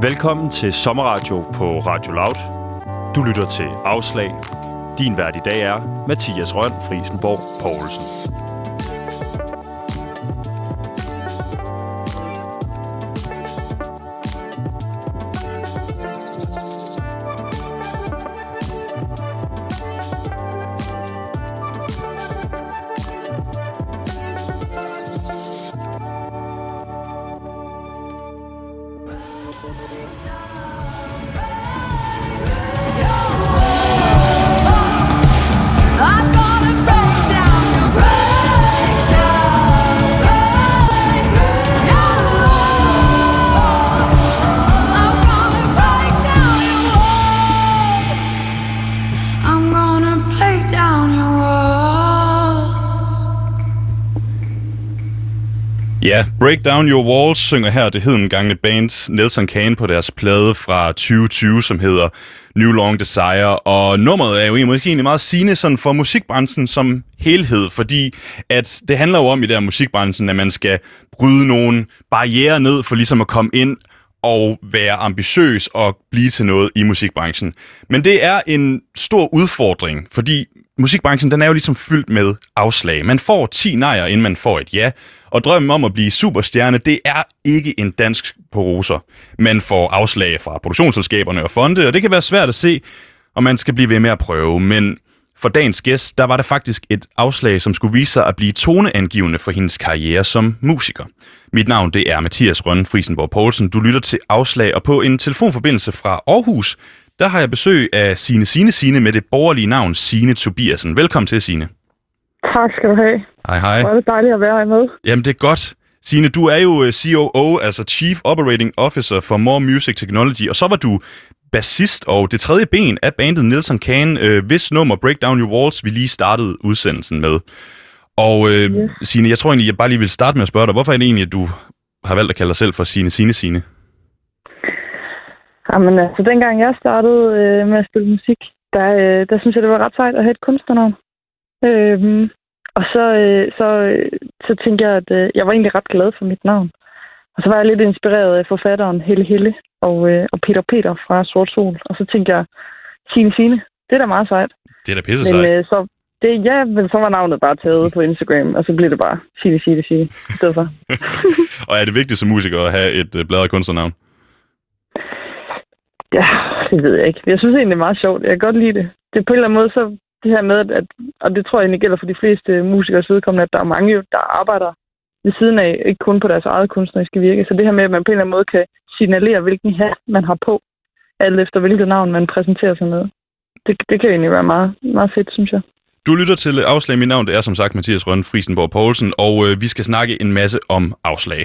Velkommen til Sommerradio på Radio Loud. Du lytter til Afslag. Din vært i dag er Mathias Røn Frisenborg Poulsen. Break Down Your Walls synger her det hedengangne band Nelson Kane på deres plade fra 2020, som hedder New Long Desire. Og nummeret er jo måske egentlig meget sigende sådan for musikbranchen som helhed, fordi at det handler jo om i der musikbranchen, at man skal bryde nogle barriere ned for ligesom at komme ind og være ambitiøs og blive til noget i musikbranchen. Men det er en stor udfordring, fordi musikbranchen den er jo ligesom fyldt med afslag. Man får 10 nejer, inden man får et ja. Og drømmen om at blive superstjerne, det er ikke en dansk på roser. Man får afslag fra produktionsselskaberne og fonde, og det kan være svært at se, og man skal blive ved med at prøve. Men for dagens gæst, der var der faktisk et afslag, som skulle vise sig at blive toneangivende for hendes karriere som musiker. Mit navn det er Mathias Rønne Frisenborg Poulsen. Du lytter til Afslag, og på en telefonforbindelse fra Aarhus, der har jeg besøg af Sine Sine Sine med det borgerlige navn Sine Tobiasen. Velkommen til, Sine. Tak skal du have. Hej, hej. Hvor er det dejligt at være her med. Jamen, det er godt. Signe, du er jo øh, COO, altså Chief Operating Officer for More Music Technology, og så var du bassist og det tredje ben af bandet Nelson Kane, øh, hvis nummer Break Down Your Walls, vi lige startede udsendelsen med. Og øh, Yes. Signe, jeg tror egentlig, jeg bare lige vil starte med at spørge dig, hvorfor er det egentlig, at du har valgt at kalde dig selv for Sine Sine Sine? Jamen altså, dengang jeg startede øh, med at spille musik, der, øh, der synes jeg, det var ret sejt at have et kunstnernavn. Øhm, og så, øh, så, øh, så tænkte jeg, at øh, jeg var egentlig ret glad for mit navn. Og så var jeg lidt inspireret af forfatteren Helle Helle og, øh, og Peter Peter fra Sort Sol. Og så tænkte jeg, Sine Sine, det er da meget sejt. Det er da pisse Men øh, så, det, ja, men så var navnet bare taget på Instagram, og så blev det bare Sine Sine Sine. i stedet for. Og er det vigtigt som musiker at have et øh, bladret kunstnernavn? Ja, det ved jeg ikke. Jeg synes egentlig, det er meget sjovt. Jeg kan godt lide det. Det er på en eller anden måde, så det her med, at, at og det tror jeg egentlig gælder for de fleste musikers vedkommende, at der er mange, jo, der arbejder ved siden af, ikke kun på deres eget kunstneriske virke. Så det her med, at man på en eller anden måde kan signalere, hvilken hat man har på, alt efter hvilket navn man præsenterer sig med. Det, det kan egentlig være meget, meget fedt, synes jeg. Du lytter til Afslag. Mit navn det er som sagt Mathias Rønne Friesenborg Poulsen, og øh, vi skal snakke en masse om afslag.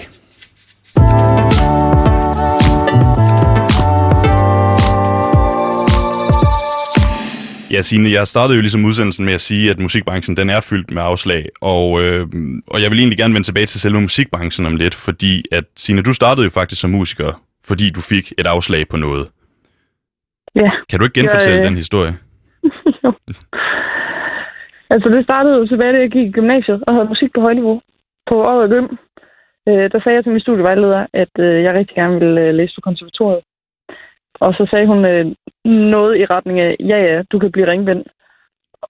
Ja, Signe, jeg startede jo ligesom udsendelsen med at sige, at musikbranchen den er fyldt med afslag, og, øh, og jeg vil egentlig gerne vende tilbage til selve musikbranchen om lidt, fordi at, Signe, du startede jo faktisk som musiker, fordi du fik et afslag på noget. Ja. Kan du ikke genfortælle Ja, øh, den historie? Jo. altså, det startede jo tilbage, da jeg gik i gymnasiet og havde musik på højniveau på året Gym. Øh, der sagde jeg til min studievejleder, at øh, jeg rigtig gerne ville øh, læse på konservatoriet. Og så sagde hun øh, noget i retning af, ja ja, du kan blive ringbind.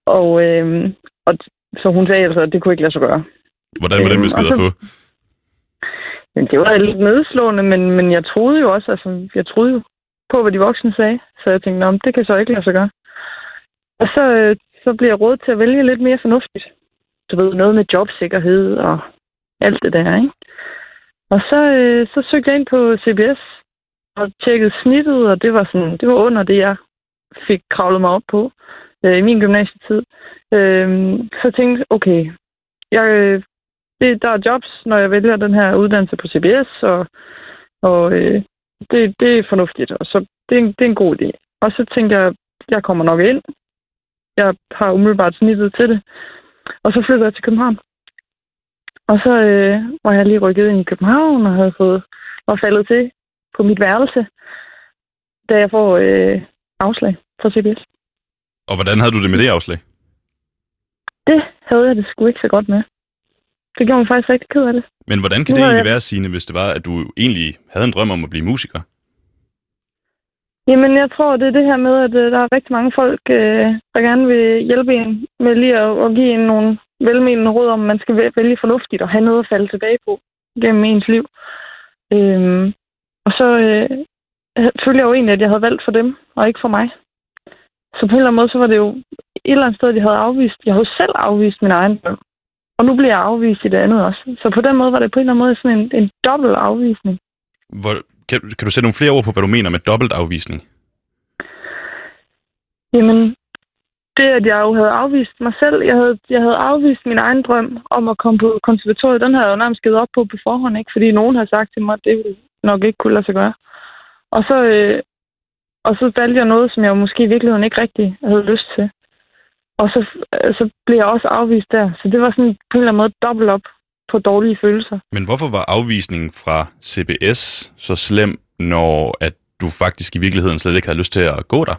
Og, øh, og så hun sagde altså, at det kunne ikke lade sig gøre. Hvordan var den besked og at få? Men det var lidt nedslående, men, men jeg troede jo også, altså, jeg troede jo på, hvad de voksne sagde. Så jeg tænkte, om det kan så ikke lade sig gøre. Og så, øh, så blev jeg råd til at vælge lidt mere fornuftigt. Du ved, noget med jobsikkerhed og alt det der, ikke? Og så, øh, så søgte jeg ind på CBS og tjekkede snittet, og det var, sådan, det var under det, jeg fik kravlet mig op på øh, i min gymnasietid. Øh, så tænkte jeg, okay, jeg, øh, det, der er jobs, når jeg vælger den her uddannelse på CBS, og, og øh, det, det er fornuftigt, og så det er, en, det er en god idé. Og så tænkte jeg, jeg kommer nok ind. Jeg har umiddelbart snittet til det. Og så flyttede jeg til København. Og så øh, var jeg lige rykket ind i København og havde fået var faldet til på mit værelse, da jeg får øh, afslag fra CBS. Og hvordan havde du det med det afslag? Det havde jeg det sgu ikke så godt med. Det gjorde mig faktisk rigtig ked af det. Men hvordan kan Nu det egentlig jeg- være, Signe, hvis det var, at du egentlig havde en drøm om at blive musiker? Jamen, jeg tror, det er det her med, at øh, der er rigtig mange folk, øh, der gerne vil hjælpe en med lige at, at give en nogle velmenende råd om, man skal væ- vælge fornuftigt og have noget at falde tilbage på gennem ens liv. Øhm, og så øh, følte jeg jo egentlig, at jeg havde valgt for dem, og ikke for mig. Så på en eller anden måde, så var det jo et eller andet sted, de havde afvist. Jeg havde selv afvist min egen drøm. Og nu bliver jeg afvist i det andet også. Så på den måde var det på en eller anden måde sådan en, en dobbelt afvisning. Hvor, kan, kan du sætte nogle flere ord på, hvad du mener med dobbelt afvisning? Jamen, det at jeg jo havde afvist mig selv, jeg havde, jeg havde afvist min egen drøm om at komme på konservatoriet, den havde jeg jo nærmest givet op på på forhånd, ikke? fordi nogen havde sagt til mig, at det ville nok ikke kunne lade sig gøre. Og så, øh, og så valgte jeg noget, som jeg måske i virkeligheden ikke rigtig havde lyst til. Og så, øh, så blev jeg også afvist der. Så det var sådan på en eller anden måde dobbelt op på dårlige følelser. Men hvorfor var afvisningen fra CBS så slem, når at du faktisk i virkeligheden slet ikke havde lyst til at gå der?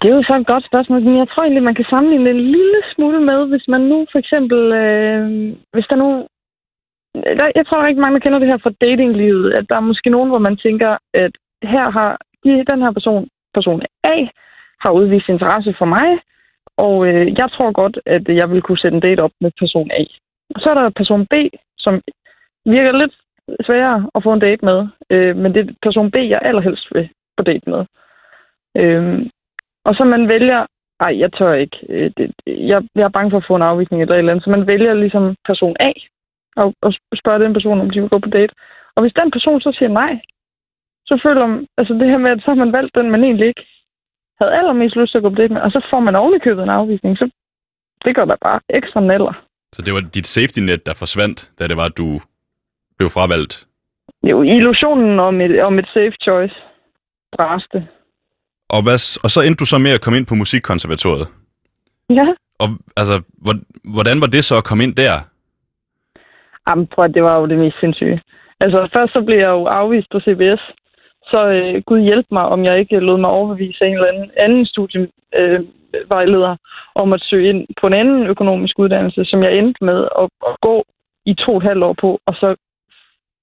Det er jo så et godt spørgsmål, men jeg tror egentlig, man kan sammenligne en lille smule med, hvis man nu for eksempel, øh, hvis der nu, der, jeg tror rigtig mange, der kender det her fra datinglivet, at der er måske nogen, hvor man tænker, at her har de, den her person, person A, har udvist interesse for mig, og øh, jeg tror godt, at jeg vil kunne sætte en date op med person A. Og så er der person B, som virker lidt sværere at få en date med, øh, men det er person B, jeg allerhelst vil på date med. Øh, og så man vælger, ej, jeg tør ikke. Øh, det, jeg, jeg er bange for at få en afvisning eller et eller andet. Så man vælger ligesom person A og, og spørger den person, om de vil gå på date. Og hvis den person så siger nej, så føler man, altså det her med, at så har man valgt den, man egentlig ikke havde allermest lyst til at gå på date med, og så får man ovenikøbet en afvisning, så det gør der bare ekstra neller. Så det var dit safety net, der forsvandt, da det var, at du blev fravalgt? Jo, illusionen om et, om et safe choice braste. Og, hvad, og så endte du så med at komme ind på Musikkonservatoriet. Ja. Og altså, hvordan var det så at komme ind der? Jamen, prøv at det var jo det mest sindssyge. Altså, først så blev jeg jo afvist på CBS. Så øh, Gud hjælp mig, om jeg ikke lod mig overbevise en eller anden, anden studievejleder øh, om at søge ind på en anden økonomisk uddannelse, som jeg endte med at, at gå i to og et halvt år på, og så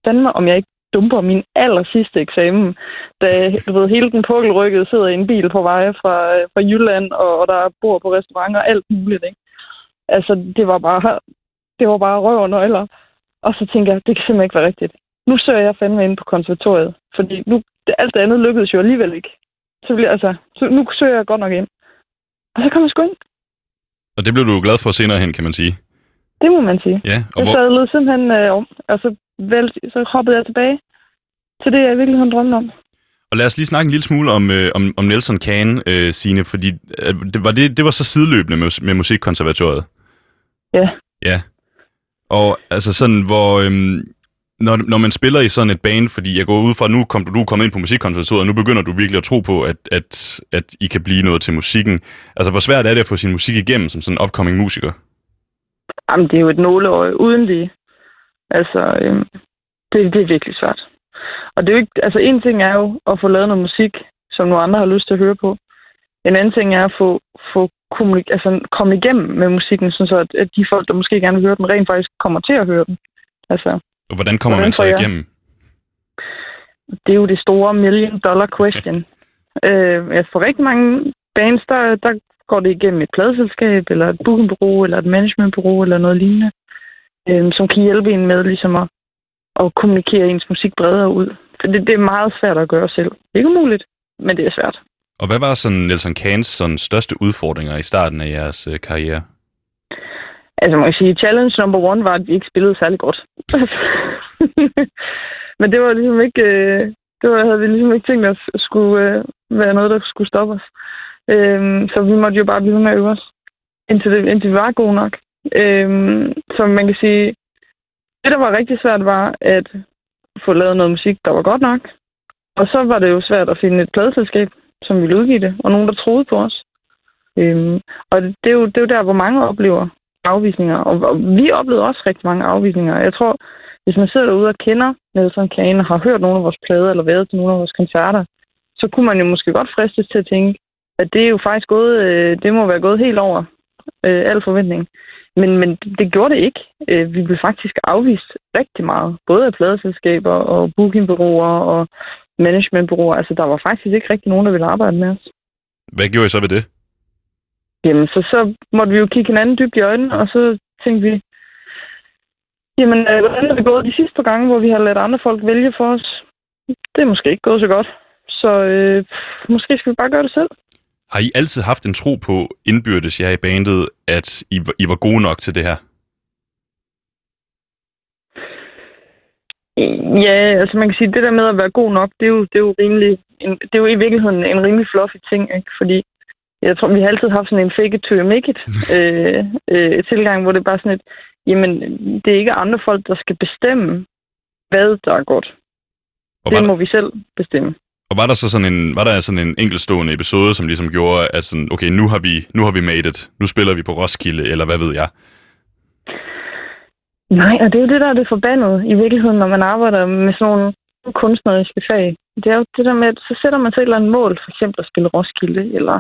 fandme, om jeg ikke dumper min aller sidste eksamen, da du ved, hele den pukkelrykkede sidder i en bil på vej fra, øh, fra Jylland, og, og der bor på restauranter og alt muligt. Ikke? Altså, det var bare, det var bare røv og nøgler. Og så tænker jeg, det kan simpelthen ikke være rigtigt. Nu søger jeg fandme ind på konservatoriet, fordi nu, det, alt det andet lykkedes jo alligevel ikke. Så, bliver, altså, så nu søger jeg godt nok ind. Og så kom jeg sgu ind. Og det blev du glad for senere hen, kan man sige. Det må man sige. Ja, og jeg hvor... sadlede simpelthen øh, om, og så, vel, så hoppede jeg tilbage til det, jeg virkelig har drømt om. Og lad os lige snakke en lille smule om, øh, om, om Nelson Kahn, øh, Signe, fordi øh, det, var det, det var så sideløbende med, med Musikkonservatoriet. Ja. Ja. Og altså sådan, hvor... Øhm, når, når man spiller i sådan et band, fordi jeg går ud fra, nu kom du, du er kommet ind på musikkonservatoriet, og nu begynder du virkelig at tro på, at, at, at I kan blive noget til musikken. Altså, hvor svært er det at få sin musik igennem som sådan en upcoming musiker? Jamen, det er jo et nåleøje uden lige. Altså, øhm, det, det er virkelig svært. Og det er jo ikke, altså en ting er jo at få lavet noget musik, som nogle andre har lyst til at høre på. En anden ting er at få, få kommunik- altså, komme igennem med musikken, så at, at de folk, der måske gerne vil høre den, rent faktisk kommer til at høre den. Altså, og hvordan kommer hvordan man så igennem? Det er jo det store million dollar question. øh, for rigtig mange bands, der, der går det igennem et pladselskab, eller et bookingbureau, eller et managementbureau, eller noget lignende, øh, som kan hjælpe en med ligesom at, at kommunikere ens musik bredere ud. For det, det er meget svært at gøre selv. Det er ikke umuligt, men det er svært. Og hvad var sådan Nelson Kahns sådan største udfordringer i starten af jeres øh, karriere? Altså man kan sige, challenge number one var, at vi ikke spillede særlig godt. Men det var ligesom ikke, øh, det var, havde vi ligesom ikke tænkt os skulle øh, være noget, der skulle stoppe os. Øh, så vi måtte jo bare blive med at øve os, indtil, det, indtil vi var gode nok. Øh, så man kan sige, det der var rigtig svært var at få lavet noget musik, der var godt nok. Og så var det jo svært at finde et pladeselskab, som ville udgive det, og nogen, der troede på os. Øhm, og det er, jo, det er jo der, hvor mange oplever afvisninger. Og, og vi oplevede også rigtig mange afvisninger. Jeg tror, hvis man sidder derude og kender Nelson Kane og har hørt nogle af vores plader eller været til nogle af vores koncerter, så kunne man jo måske godt fristes til at tænke, at det er jo faktisk gået, øh, det må være gået helt over øh, al forventning. Men, men det gjorde det ikke. Øh, vi blev faktisk afvist rigtig meget, både af pladeselskaber og bookingbureauer og managementbureauer. Altså, der var faktisk ikke rigtig nogen, der ville arbejde med os. Hvad gjorde I så ved det? Jamen, så, så måtte vi jo kigge hinanden dybt i øjnene, og så tænkte vi, jamen, øh, hvordan er det gået de sidste par gange, hvor vi har ladet andre folk vælge for os? Det er måske ikke gået så godt. Så øh, måske skal vi bare gøre det selv. Har I altid haft en tro på indbyrdes jer i bandet, at I, I var gode nok til det her? Ja, altså man kan sige, det der med at være god nok, det er jo, det er jo, rimelig, en, det er jo i virkeligheden en rimelig fluffy ting, ikke? Fordi jeg tror, vi har altid haft sådan en fake it to make it øh, øh, tilgang, hvor det er bare sådan et, jamen, det er ikke andre folk, der skal bestemme, hvad der er godt. Og Det var, må vi selv bestemme. og var der så sådan en, var der sådan en enkeltstående episode, som ligesom gjorde, at sådan, okay, nu har vi, nu har vi made it. Nu spiller vi på Roskilde, eller hvad ved jeg. Nej, og det er jo det, der er det forbandede i virkeligheden, når man arbejder med sådan nogle kunstneriske fag. Det er jo det der med, at så sætter man sig et eller andet mål, for eksempel at spille Roskilde, eller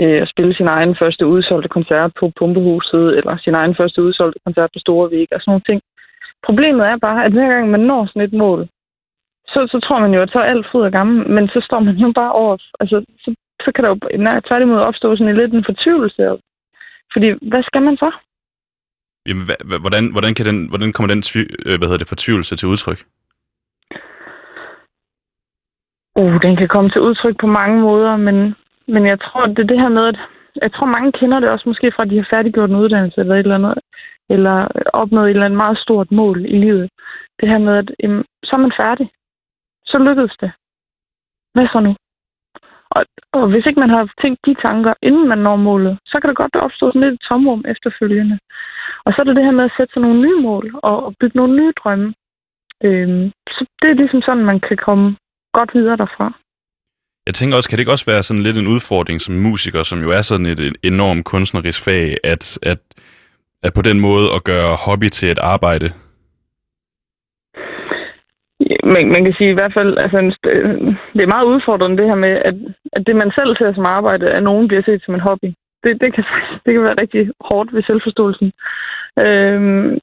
øh, at spille sin egen første udsolgte koncert på Pumpehuset, eller sin egen første udsolgte koncert på Store og sådan nogle ting. Problemet er bare, at hver gang man når sådan et mål, så, så tror man jo, at så er alt fryd og gammel, men så står man jo bare over. Altså, så, så kan der jo nej, tværtimod opstå sådan en lidt en fortvivlelse. Fordi, hvad skal man så? Jamen, hva, hvordan, hvordan, kan den, hvordan kommer den tvi, øh, hvad hedder det, fortvivlelse til udtryk? Uh, den kan komme til udtryk på mange måder, men, men jeg tror, det er det her med, at jeg tror, mange kender det også måske fra, at de har færdiggjort en uddannelse eller et eller andet, eller opnået et eller andet meget stort mål i livet. Det her med, at jamen, så er man færdig. Så lykkedes det. Hvad så nu? Og, og hvis ikke man har tænkt de tanker, inden man når målet, så kan der godt opstå sådan lidt et tomrum efterfølgende. Og så er det det her med at sætte sig nogle nye mål og, og bygge nogle nye drømme. Øhm, så det er ligesom sådan, man kan komme godt videre derfra. Jeg tænker også, kan det ikke også være sådan lidt en udfordring som musiker, som jo er sådan et, et enormt kunstnerisk fag, at, at, at på den måde at gøre hobby til et arbejde? Man, man kan sige i hvert fald, altså, en det er meget udfordrende det her med, at, at det man selv ser som arbejde, at nogen bliver set som en hobby. Det, det, kan, det kan være rigtig hårdt ved selvforståelsen. Øhm,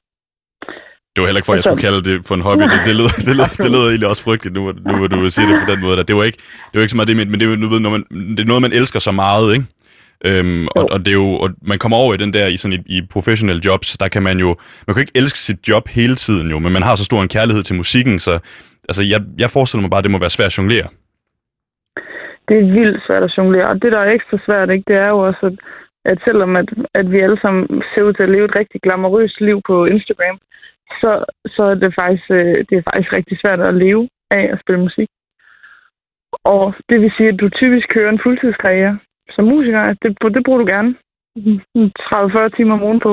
Det var heller ikke for, at jeg Altså- skulle kalde det for en hobby. Det, det, lød, det, lød, det lød egentlig også frygteligt, nu, nu hvor du siger det på den måde. Der. Det var ikke, det var ikke så meget det, men det er, du ved, når man, det er noget, man elsker så meget, ikke? Øhm, og, og, det er jo, og man kommer over i den der, i sådan i, i professionelle jobs, der kan man jo, man kan ikke elske sit job hele tiden jo, men man har så stor en kærlighed til musikken, så altså, jeg, jeg forestiller mig bare, at det må være svært at jonglere. det er vildt svært at jonglere. Og det, der er ekstra svært, ikke, det er jo også, at, at selvom at, at vi alle sammen ser ud til at leve et rigtig glamorøst liv på Instagram, så, så er det faktisk, øh, det er faktisk rigtig svært at leve af at spille musik. Og det vil sige, at du typisk kører en fuldtidskarriere som musiker. Det, det bruger du gerne 30-40 timer om ugen på.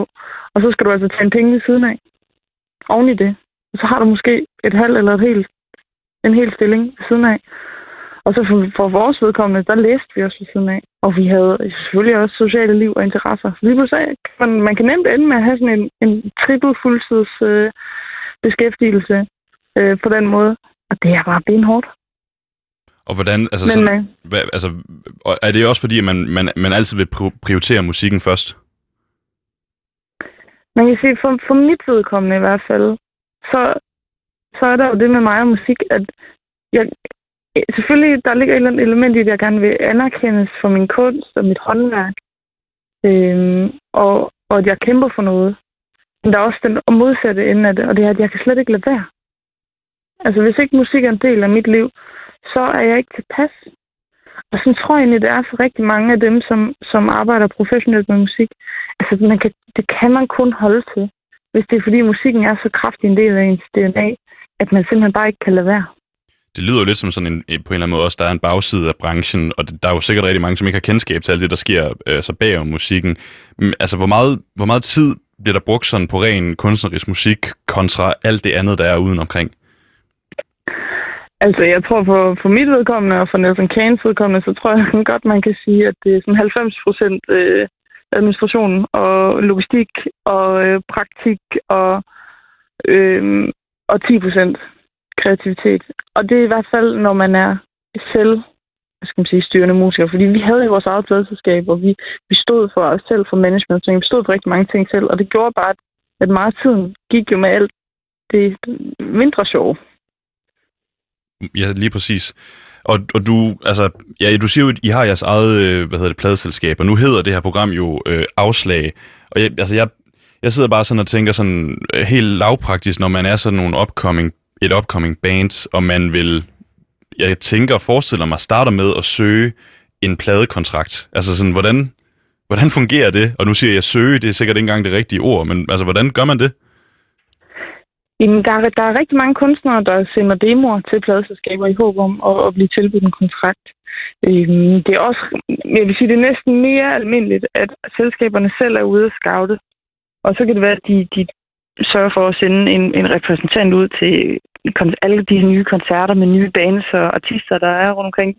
Og så skal du altså tjene penge ved siden af. Oven i det. Og så har du måske et halvt eller et helt, en hel stilling ved siden af. Og så for, for vores vedkommende, der læste vi også ved siden af. Og vi havde selvfølgelig også sociale liv og interesser. Så lige pludselig man, man kan nemt ende med at have sådan en, en triple fuldtids øh, beskæftigelse øh, på den måde. Og det er bare benhårdt. Og hvordan, altså, Men sådan, øh, hvad, altså, er det også fordi, at man, man, man altid vil pri- prioritere musikken først? man kan sige, for, for mit vedkommende i hvert fald, så, så er der jo det med mig og musik, at jeg, selvfølgelig, der ligger et eller andet element i det, jeg gerne vil anerkendes for min kunst og mit håndværk. Øhm, og, og at jeg kæmper for noget. Men der er også den modsatte ende af det, og det er, at jeg kan slet ikke lade være. Altså, hvis ikke musik er en del af mit liv, så er jeg ikke tilpas. Og sådan tror jeg egentlig, det er for rigtig mange af dem, som, som arbejder professionelt med musik. Altså, man kan, det kan man kun holde til, hvis det er fordi musikken er så kraftig en del af ens DNA, at man simpelthen bare ikke kan lade være. Det lyder jo lidt som sådan en, eh, på en eller anden måde også, der er en bagside af branchen, og det- der er jo sikkert rigtig mange, som ikke har kendskab til alt det, der sker øh, så bag om musikken. Men, altså, hvor meget, hvor meget tid bliver der brugt sådan på ren kunstnerisk musik kontra alt det andet, der er uden omkring? Altså, jeg tror for, for mit vedkommende og for Nelson Kanes vedkommende, så tror jeg godt, man kan sige, at det er sådan 90 procent øh, administration og logistik og øh, praktik og, øh, og 10 procent kreativitet. Og det er i hvert fald, når man er selv hvad skal man sige, styrende musiker. Fordi vi havde jo vores eget pladselskab, og vi, vi stod for os selv, for management, så vi stod for rigtig mange ting selv. Og det gjorde bare, at, meget af tiden gik jo med alt det mindre sjove. Ja, lige præcis. Og, og du, altså, ja, du siger jo, at I har jeres eget, øh, hvad hedder det, pladeselskab, og nu hedder det her program jo øh, Afslag. Og jeg, altså, jeg, jeg sidder bare sådan og tænker sådan øh, helt lavpraktisk, når man er sådan nogle upcoming, et upcoming band, og man vil, jeg tænker og forestiller mig, starter med at søge en pladekontrakt. Altså sådan, hvordan, hvordan fungerer det? Og nu siger jeg søge, det er sikkert ikke engang det rigtige ord, men altså, hvordan gør man det? Jamen, der, er, der er rigtig mange kunstnere, der sender demoer til pladeselskaber i håb om at, at blive tilbudt en kontrakt. Øhm, det er også, jeg vil sige, det er næsten mere almindeligt, at selskaberne selv er ude at scoute. Og så kan det være, at de, de sørge for at sende en, en repræsentant ud til alle de nye koncerter med nye bands og artister, der er rundt omkring.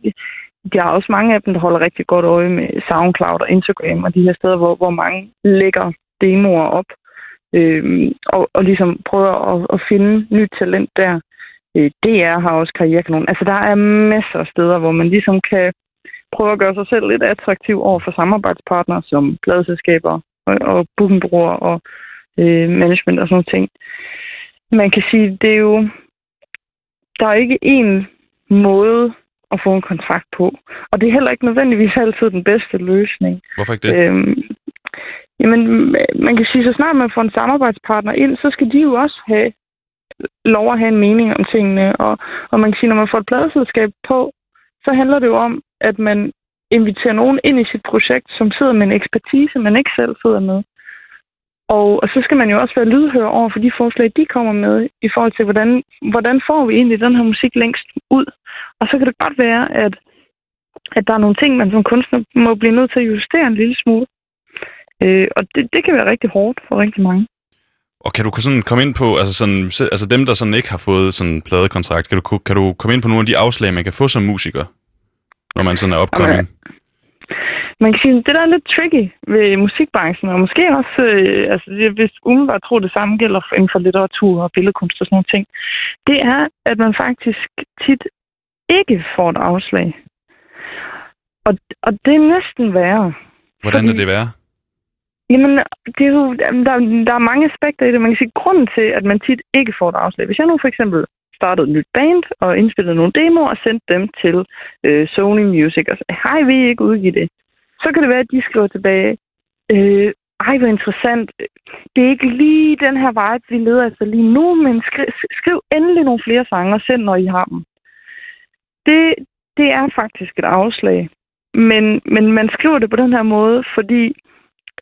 Der er også mange af dem, der holder rigtig godt øje med SoundCloud og Instagram og de her steder, hvor, hvor mange lægger demoer op øh, og, og ligesom prøver at, at finde nyt talent der. Øh, DR har også karrierekanonen. Altså, der er masser af steder, hvor man ligesom kan prøve at gøre sig selv lidt attraktiv over for samarbejdspartnere som pladeselskaber og, og bookingbureauer og øh, management og sådan noget ting. Man kan sige, det er jo... Der er ikke én måde at få en kontrakt på. Og det er heller ikke nødvendigvis altid den bedste løsning. Hvorfor ikke det? Øhm, Jamen, man kan sige, så snart man får en samarbejdspartner ind, så skal de jo også have lov at have en mening om tingene. Og, og man kan sige, når man får et pladeselskab på, så handler det jo om, at man inviterer nogen ind i sit projekt, som sidder med en ekspertise, man ikke selv sidder med. Og, og så skal man jo også være lydhør over for de forslag, de kommer med, i forhold til, hvordan, hvordan får vi egentlig den her musik længst ud. Og så kan det godt være, at, at der er nogle ting, man som kunstner må blive nødt til at justere en lille smule. Øh, og det, det kan være rigtig hårdt for rigtig mange. Og kan du sådan komme ind på, altså, sådan, altså dem, der sådan ikke har fået sådan en pladekontrakt, kan du, kan du komme ind på nogle af de afslag, man kan få som musiker, når man sådan er opkommet? Man kan sige, det der er lidt tricky ved musikbranchen, og måske også, øh, altså hvis umiddelbart tror det samme gælder inden for litteratur og billedkunst og sådan nogle ting, det er, at man faktisk tit ikke får et afslag. Og, og det er næsten værre. Hvordan fordi, er det værre? Jamen, det er jo, der, der er mange aspekter i det. Man kan sige, grunden til, at man tit ikke får et afslag. Hvis jeg nu for eksempel startede et nyt band og indspillede nogle demoer og sendte dem til øh, Sony Music og sagde, hej, vil I ikke udgive det? Så kan det være, at de skriver tilbage, øh, ej, hvor interessant. Det er ikke lige den her vibe, vi leder efter lige nu, men skriv, skriv endelig nogle flere sange og send, når I har dem. Det, det er faktisk et afslag. Men, men man skriver det på den her måde, fordi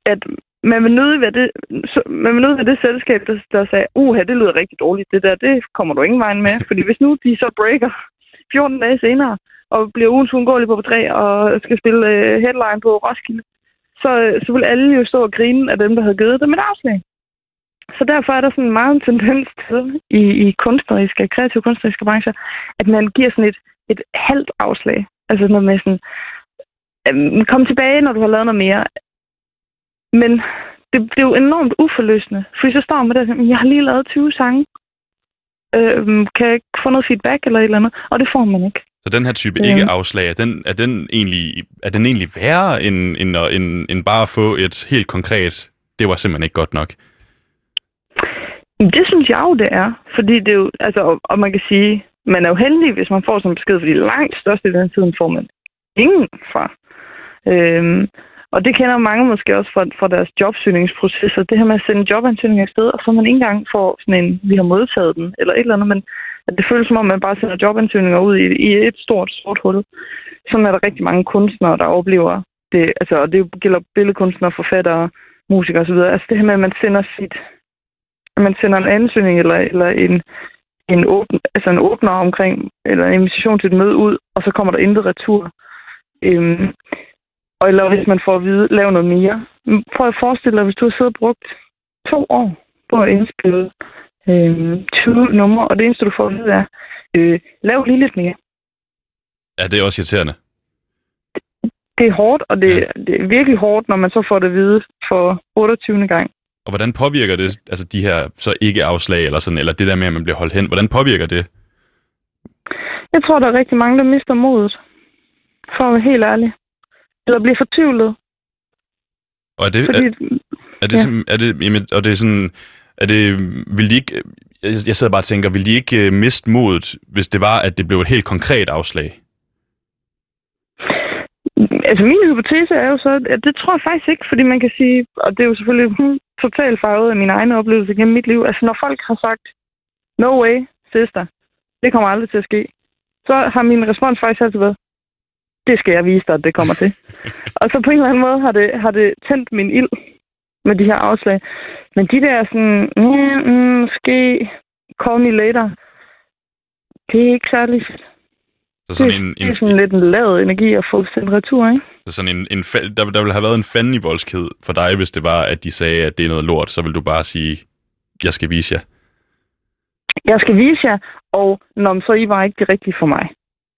at man vil nøde ved det, man vil nøde ved det selskab, der, der sagde, uha, det lyder rigtig dårligt, det der, det kommer du ingen vejen med. Fordi hvis nu de så breaker 14 dage senere, og bliver ugens uundgåelig på tre og skal spille øh, headline på Roskilde, så, øh, så vil alle jo stå og grine af dem, der havde givet dem et afslag. Så derfor er der sådan meget en tendens til i, i kunstneriske, kreative kunstneriske brancher, at man giver sådan et, et halvt afslag. Altså noget med sådan, øhm, kom tilbage, når du har lavet noget mere. Men det, det er jo enormt uforløsende, fordi så står man der og jeg har lige lavet 20 sange. Øhm, kan jeg ikke få noget feedback eller et eller andet? Og det får man ikke. Så den her type ja. ikke-afslag, er den, er, den egentlig, er den egentlig værre end, end, end, end bare at få et helt konkret, det var simpelthen ikke godt nok? Det synes jeg jo, det er. Fordi det er jo, altså, og, og man kan sige, man er jo heldig, hvis man får sådan en besked, fordi langt største den tiden får man ingen fra. Øhm, og det kender mange måske også fra, fra deres jobsøgningsprocesser. Det her med at sende jobansøgning afsted, og så man ikke engang får sådan en, vi har modtaget den, eller et eller andet, men at det føles som om, man bare sender jobansøgninger ud i, i et stort sort hul. Sådan er der rigtig mange kunstnere, der oplever det. Altså, og det gælder billedkunstnere, forfattere, musikere osv. Altså det her med, at man sender sit at man sender en ansøgning eller, eller en, en, åben, altså en åbner omkring, eller en invitation til et møde ud, og så kommer der intet retur. Øhm, og eller hvis man får at vide, lav noget mere. Prøv at forestille dig, hvis du har siddet og brugt to år på at indspille øh, 20 numre, og det eneste, du får at vide er, øh, lav lige lidt mere. Ja, det er også irriterende. Det er hårdt, og det, ja. det er virkelig hårdt, når man så får det at vide for 28. gang. Og hvordan påvirker det, altså de her så ikke afslag, eller sådan, eller det der med, at man bliver holdt hen, hvordan påvirker det? Jeg tror, der er rigtig mange, der mister modet. For at være helt ærlig. Eller bliver fortvivlet. Og er det, Fordi, er, er det, ja. er det, jamen, og det er sådan, er det, vil de ikke, jeg, sidder bare og tænker, vil de ikke øh, miste modet, hvis det var, at det blev et helt konkret afslag? Altså min hypotese er jo så, at det tror jeg faktisk ikke, fordi man kan sige, og det er jo selvfølgelig hmm, totalt farvet af min egen oplevelse gennem mit liv, altså når folk har sagt, no way, sister, det kommer aldrig til at ske, så har min respons faktisk altid været, det skal jeg vise dig, at det kommer til. og så på en eller anden måde har det, har det tændt min ild med de her afslag. Men de der sådan, mm, mm, måske call me later, det er ikke særlig. Så sådan det, en, det er en, sådan lidt en lavet energi at få sendt retur, ikke? så sådan en, en der, der ville have været en fanden i voldsked for dig, hvis det var, at de sagde, at det er noget lort, så vil du bare sige, jeg skal vise jer. Jeg skal vise jer, og når så I var ikke det rigtige for mig.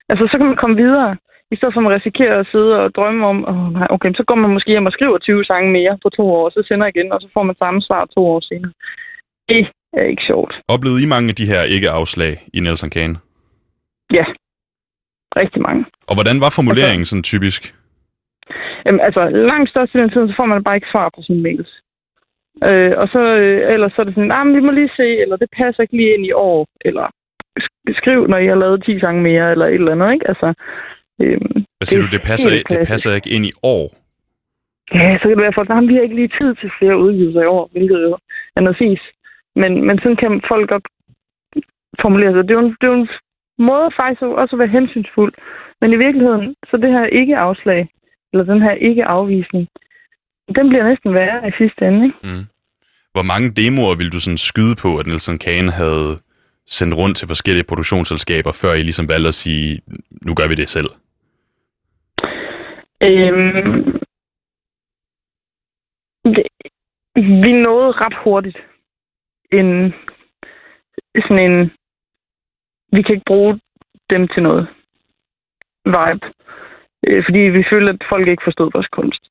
Altså, så kan man komme videre, i stedet for at man risikerer at sidde og drømme om, oh, nej, okay, så går man måske hjem og skriver 20 sange mere på to år, og så sender igen, og så får man samme svar to år senere. Det er ikke sjovt. Oplevede I mange af de her ikke-afslag i Nelson Kane? Ja, rigtig mange. Og hvordan var formuleringen sådan typisk? Jamen, altså, langt størstedelen af tiden, så får man bare ikke svar på sine mails. Øh, og så, øh, ellers så er det sådan, nah, men vi må lige se, eller det passer ikke lige ind i år, eller sk- skriv, når I har lavet 10 gange mere, eller et eller andet, ikke? Altså, øh, Hvad siger Det du, det passer, det klassisk. passer ikke ind i år? ja, så kan det være, at nah, vi har ikke lige tid til flere udgivelser i år, hvilket jo er noget fis. Men, men sådan kan folk godt formulere sig. Det er jo en, det er jo en måde faktisk også at være hensynsfuld. Men i virkeligheden, så det her ikke-afslag, eller den her ikke-afvisning, den bliver næsten værre i sidste ende, ikke? Mm. Hvor mange demoer ville du sådan skyde på, at Nelson Kane havde sendt rundt til forskellige produktionsselskaber, før I ligesom valgte at sige, nu gør vi det selv? Øhm, det, vi nåede ret hurtigt en sådan en vi kan ikke bruge dem til noget vibe. Øh, fordi vi følte, at folk ikke forstod vores kunst.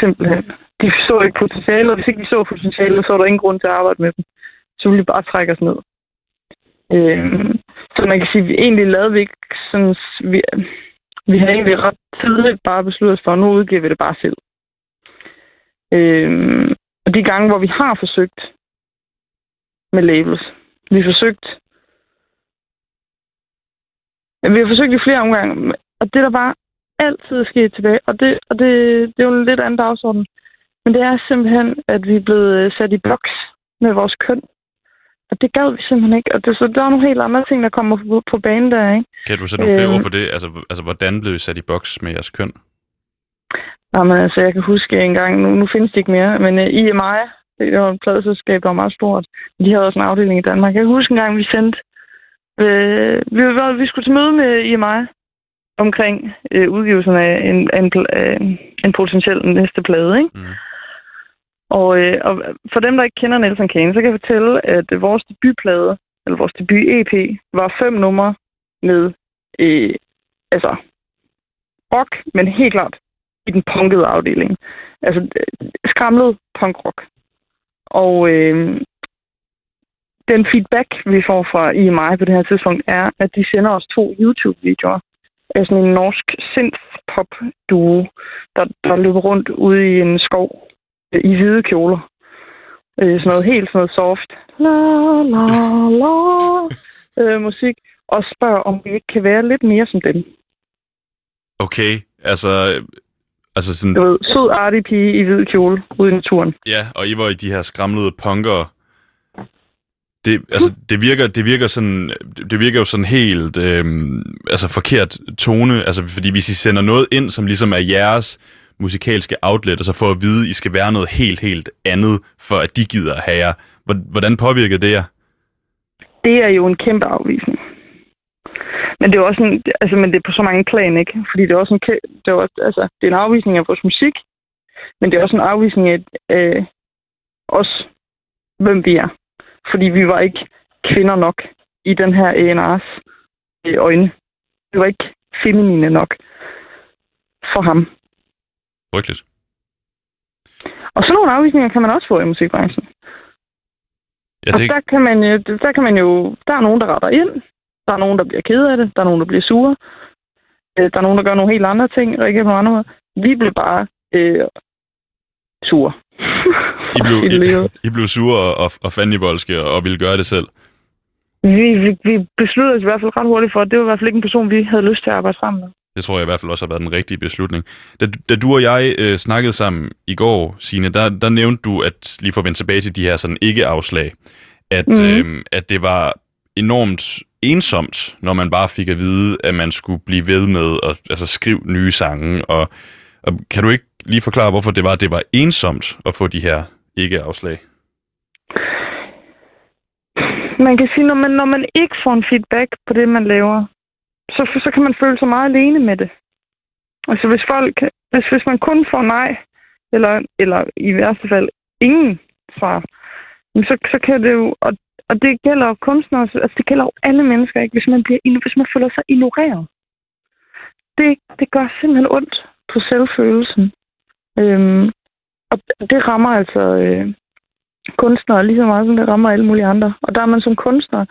Simpelthen. De så ikke potentiale, og hvis ikke de så potentiale, så var der ingen grund til at arbejde med dem. Så ville de bare trække os ned. Øh, så man kan sige, at vi egentlig lavede vi ikke sådan... Vi, vi havde egentlig ret tidligt bare besluttet os for, at nu udgiver vi det bare selv. Øhm, og de gange, hvor vi har forsøgt med labels, vi har forsøgt Ja, vi har forsøgt i flere omgange, og det der bare altid er sket tilbage, og det, og det, det er jo en lidt anden dagsorden, men det er simpelthen, at vi er blevet sat i boks med vores køn. Og det gad vi simpelthen ikke. Og det, så der er nogle helt andre ting, der kommer på, på banen der, ikke? Kan du sætte nogle flere Øhm. ord på det? Altså, altså, hvordan blev I sat i boks med jeres køn? Jamen, altså, jeg kan huske en gang, nu, nu findes det ikke mere, men uh, IMI, det var et pladeselskab, der var meget stort. De havde også en afdeling i Danmark. Jeg kan huske en gang, vi sendte, øh, vi, var, vi skulle til møde med IMI omkring øh, udgivelsen af en, en, pl- øh, en potentiel næste plade, ikke? Mm. Og, øh, og for dem, der ikke kender Nelson Kane, så kan jeg fortælle, at vores debutplade, eller vores debut-EP, var fem numre med, øh, altså, rock, men helt klart i den punkede afdeling. Altså, øh, skramlet punkrock. Og øh, den feedback, vi får fra IMI på det her tidspunkt, er, at de sender os to YouTube-videoer af sådan en norsk synth-pop-duo, der, der løber rundt ude i en skov i hvide kjoler. Øh, sådan noget helt sådan noget soft. La, la, la, øh, musik. Og spørger, om vi ikke kan være lidt mere som dem. Okay, altså... Altså sådan, Du ved, sød artig pige i hvid kjole ude i naturen. ja, og I var i de her skramlede punkere. Det, altså, det, virker, det virker sådan, det virker jo sådan helt øhm, altså forkert tone, altså fordi hvis I sender noget ind, som ligesom er jeres musikalske outlet, og så for at vide, at I skal være noget helt, helt andet, for at de gider at have jer. Hvordan påvirker det jer? Det er jo en kæmpe afvisning. Men det er også en, altså, men det er på så mange plan, ikke? Fordi det er også en, det er, også, altså, det er en afvisning af vores musik, men det er også en afvisning af øh, os, hvem vi er. Fordi vi var ikke kvinder nok i den her A&R's øh, øjne. Vi var ikke feminine nok for ham. Frygteligt. Og sådan nogle afvisninger kan man også få i musikbranchen. Ja, Og det, der kan, man, jo- der kan man jo... Der er nogen, der retter ind. Der er nogen, der bliver ked af det. Der er nogen, der bliver sure. Øh, Der er nogen, der gør nogle helt andre ting, og ikke på andre måder. Vi blev bare øh, sure. I blev, I. I, blev sure og, og, og fandenivoldske og, og ville gøre det selv. Vi, vi, vi besluttede os i hvert fald ret hurtigt for, at det var i hvert fald ikke en person, vi havde lyst til at arbejde sammen med. Det tror jeg i hvert fald også har været den rigtige beslutning. Da, da du og jeg øh, snakkede sammen i går, Signe, der, der nævnte du, at lige for at vende tilbage til de her sådan ikke-afslag, at, mm. øh, at det var enormt ensomt, når man bare fik at vide, at man skulle blive ved med at altså, skrive nye sange. Og, og kan du ikke lige forklare, hvorfor det var, det var ensomt at få de her ikke-afslag? Man kan sige, når man, når man ikke får en feedback på det, man laver, så, så kan man føle sig meget alene med det. Altså hvis folk, hvis, hvis man kun får nej, eller, eller i værste fald ingen svar, så, så kan det jo, og, og det gælder kunstnere, altså det gælder jo alle mennesker, ikke? Hvis man, bliver, hvis man føler sig ignoreret. Det, det gør simpelthen ondt på selvfølelsen. Øhm, og det rammer altså øh, kunstnere lige så meget, som det rammer alle mulige andre. Og der er man som kunstner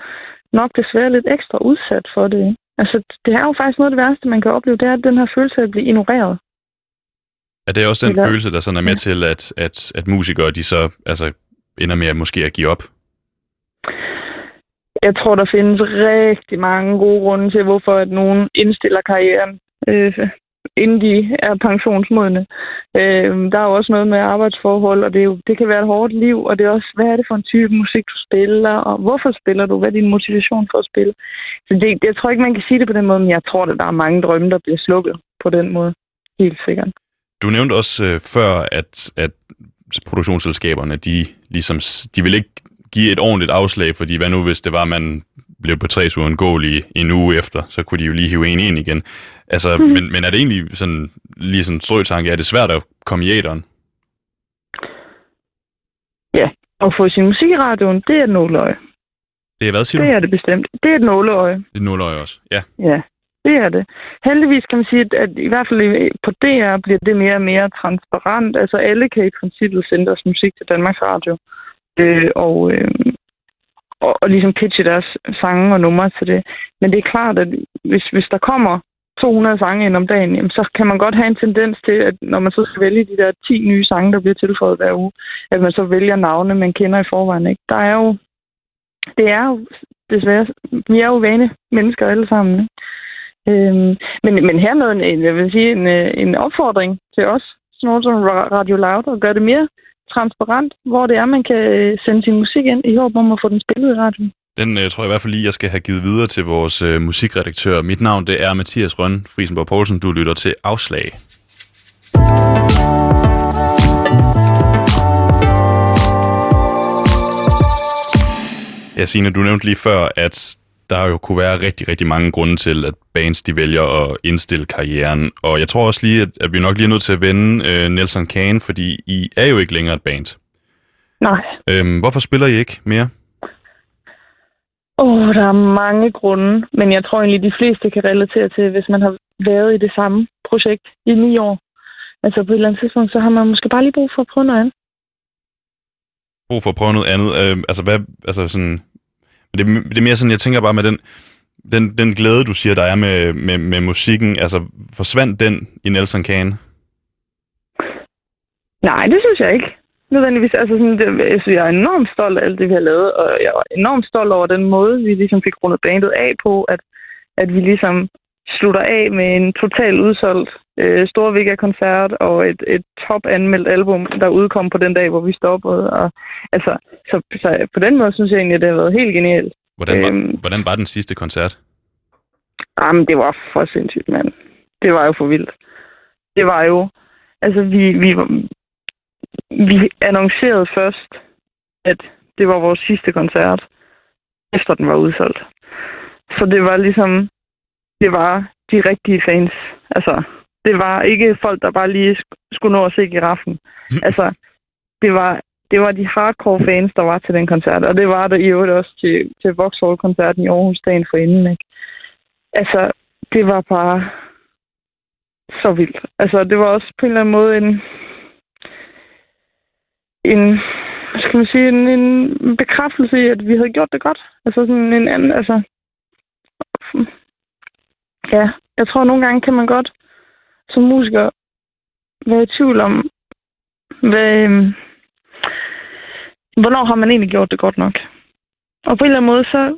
nok desværre lidt ekstra udsat for det. Ikke? Altså, det er jo faktisk noget af det værste, man kan opleve, det er den her følelse af at blive ignoreret. Er det også den ja. følelse, der sådan er med ja. til, at, at, at musikere, de så altså, ender med at måske at give op? Jeg tror, der findes rigtig mange gode grunde til, hvorfor at nogen indstiller karrieren. Øh, inden de er pensionsmodne. Øh, der er jo også noget med arbejdsforhold, og det, er jo, det kan være et hårdt liv, og det er også, hvad er det for en type musik, du spiller, og hvorfor spiller du? Hvad er din motivation for at spille? Så det, jeg tror ikke, man kan sige det på den måde, men jeg tror, at der er mange drømme, der bliver slukket på den måde. Helt sikkert. Du nævnte også øh, før, at, at produktionsselskaberne, de, ligesom, de vil ikke give et ordentligt afslag, fordi hvad nu, hvis det var, man blev på tres uundgåelig en uge efter, så kunne de jo lige hive en ind igen. Altså, mm. men, men er det egentlig sådan, lige sådan strøtanke, er det svært at komme i æderen? Ja, og få sin musik i radioen, det er et nåleøje. Det er hvad, siger du? Det er det bestemt. Det er et nåleøje. Det er et nåleøje også, ja. Ja, det er det. Heldigvis kan man sige, at, at i hvert fald på DR bliver det mere og mere transparent. Altså alle kan i princippet sende deres musik til Danmarks Radio. Øh, og, øh, og, og ligesom pitche deres sange og numre til det. Men det er klart, at hvis, hvis der kommer 200 sange ind om dagen, jamen, så kan man godt have en tendens til, at når man så skal vælge de der 10 nye sange, der bliver tilføjet hver uge, at man så vælger navne, man kender i forvejen. Ikke? Der er jo, det er jo desværre, vi er jo vane mennesker alle sammen. Ikke? Øhm, men, men hermed en, jeg vil sige, en, øh, en opfordring til os, Snorton som Radio Loud, at gøre det mere transparent, hvor det er, man kan øh, sende sin musik ind i håb om at få den spillet i radioen. Den øh, tror jeg i hvert fald lige, jeg skal have givet videre til vores øh, musikredaktør. Mit navn det er Mathias Røn Frisenborg Poulsen. Du lytter til Afslag. Ja, Signe, du nævnte lige før, at der jo kunne være rigtig, rigtig mange grunde til, at bands de vælger at indstille karrieren. Og jeg tror også lige, at, at vi nok lige er nødt til at vende øh, Nelson Kane, fordi I er jo ikke længere et band. Nej. Øhm, hvorfor spiller I ikke mere? Åh, oh, der er mange grunde, men jeg tror egentlig, de fleste kan relatere til, hvis man har været i det samme projekt i ni år. Altså på et eller andet tidspunkt, så har man måske bare lige brug for at prøve noget andet. Brug for at prøve noget andet? Øh, altså hvad, altså sådan, det, det er mere sådan, jeg tænker bare med den, den, den glæde, du siger, der er med, med, med musikken, altså forsvandt den i Nelson Kane? Nej, det synes jeg ikke nødvendigvis. Altså sådan, det, jeg, synes, jeg er enormt stolt af alt det, vi har lavet, og jeg er enormt stolt over den måde, vi ligesom fik rundet bandet af på, at, at vi ligesom slutter af med en total udsolgt øh, Storvika-koncert og et, et top-anmeldt album, der udkom på den dag, hvor vi stoppede. Og, altså, så, så på den måde synes jeg egentlig, at det har været helt genialt. Hvordan var, øhm, hvordan var den sidste koncert? Jamen, det var for sindssygt, mand. Det var jo for vildt. Det var jo... Altså, vi, vi, vi annoncerede først, at det var vores sidste koncert, efter den var udsolgt. Så det var ligesom, det var de rigtige fans. Altså, det var ikke folk, der bare lige skulle nå at se giraffen. altså, det var, det var de hardcore fans, der var til den koncert, og det var der i øvrigt også til, til Vauxhall-koncerten i Aarhus dagen for inden, ikke? Altså, det var bare så vildt. Altså, det var også på en eller anden måde en, en, skal man sige, en, en bekræftelse i, at vi havde gjort det godt. Altså sådan en anden, altså... Ja, jeg tror, nogle gange kan man godt som musiker være i tvivl om, hvad, øhm, hvornår har man egentlig gjort det godt nok. Og på en eller anden måde, så,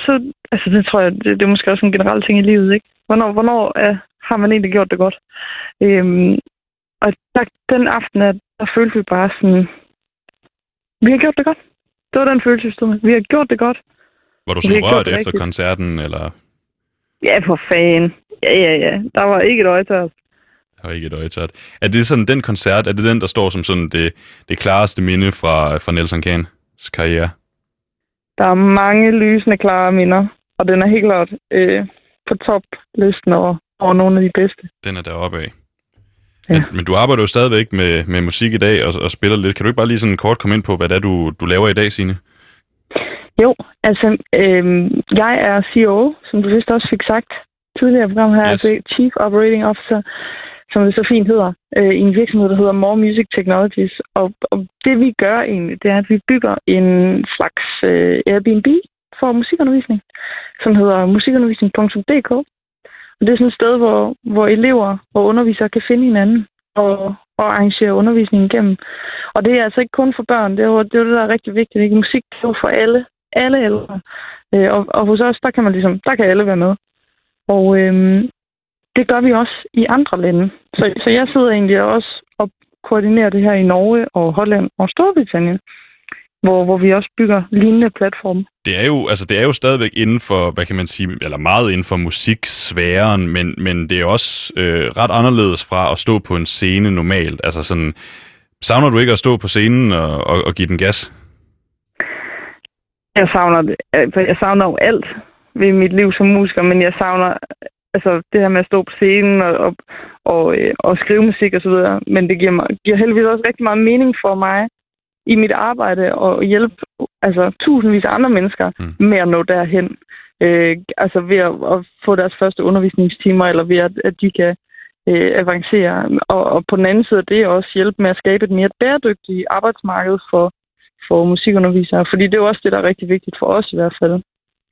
så, altså det tror jeg, det, det er måske også en generel ting i livet, ikke? Hvornår, hvornår er, har man egentlig gjort det godt? Øhm, og der, den aften, der, der følte vi bare sådan, vi har gjort det godt. Det var den følelse, vi stod med. Vi har gjort det godt. Var du så rørt efter rigtigt. koncerten, eller Ja, for fanden. Ja, ja, ja. Der var ikke et øje tørt. Har ikke et øje tørt? Er det sådan den koncert, er det den, der står som sådan det, det klareste minde fra, fra Nelson Kahns karriere? Der er mange lysende, klare minder. Og den er helt klart øh, på toplisten over, over nogle af de bedste. Den er deroppe af. Ja. Men, men du arbejder jo stadigvæk med, med musik i dag og, og spiller lidt. Kan du ikke bare lige sådan kort komme ind på, hvad det er, du, du laver i dag, Signe? Jo, altså, øh, jeg er CEO, som du vist også fik sagt tidligere i programmet her, Yes. altså Chief Operating Officer, som det så fint hedder, øh, i en virksomhed, der hedder More Music Technologies. Og, og det vi gør egentlig, det er, at vi bygger en slags øh, Airbnb for musikundervisning, som hedder musikundervisning.dk. Og det er sådan et sted, hvor, hvor elever og undervisere kan finde hinanden og, og arrangere undervisning igennem. Og det er altså ikke kun for børn, det er jo det, er jo det der er rigtig vigtigt. Ikke? Musik er jo for alle, alle ældre. Øh, og, og hos os, der kan man ligesom, der kan alle være med. Og øhm, det gør vi også i andre lande. Så, så jeg sidder egentlig også og koordinerer det her i Norge og Holland og Storbritannien, hvor, hvor vi også bygger lignende platforme. Det er jo, altså det er jo stadigvæk inden for, hvad kan man sige, eller meget inden for musiksfæren, men, men det er også øh, ret anderledes fra at stå på en scene normalt. Altså sådan, savner du ikke at stå på scenen og, og, og give den gas? Jeg savner, det. Altså, jeg savner jo alt ved mit liv som musiker, men jeg savner altså, det her med at stå på scenen og, og, og, øh, og skrive musik og så videre. Men det giver, mig, giver heldigvis også rigtig meget mening for mig i mit arbejde og hjælpe altså, tusindvis af andre mennesker Mm. med at nå derhen. Øh, altså ved at, at få deres første undervisningstimer, eller ved at, at de kan øh, avancere. Og, og på den anden side er det også hjælpe med at skabe et mere bæredygtigt arbejdsmarked for, for musikundervisere. Fordi det er jo også det, der er rigtig vigtigt for os i hvert fald.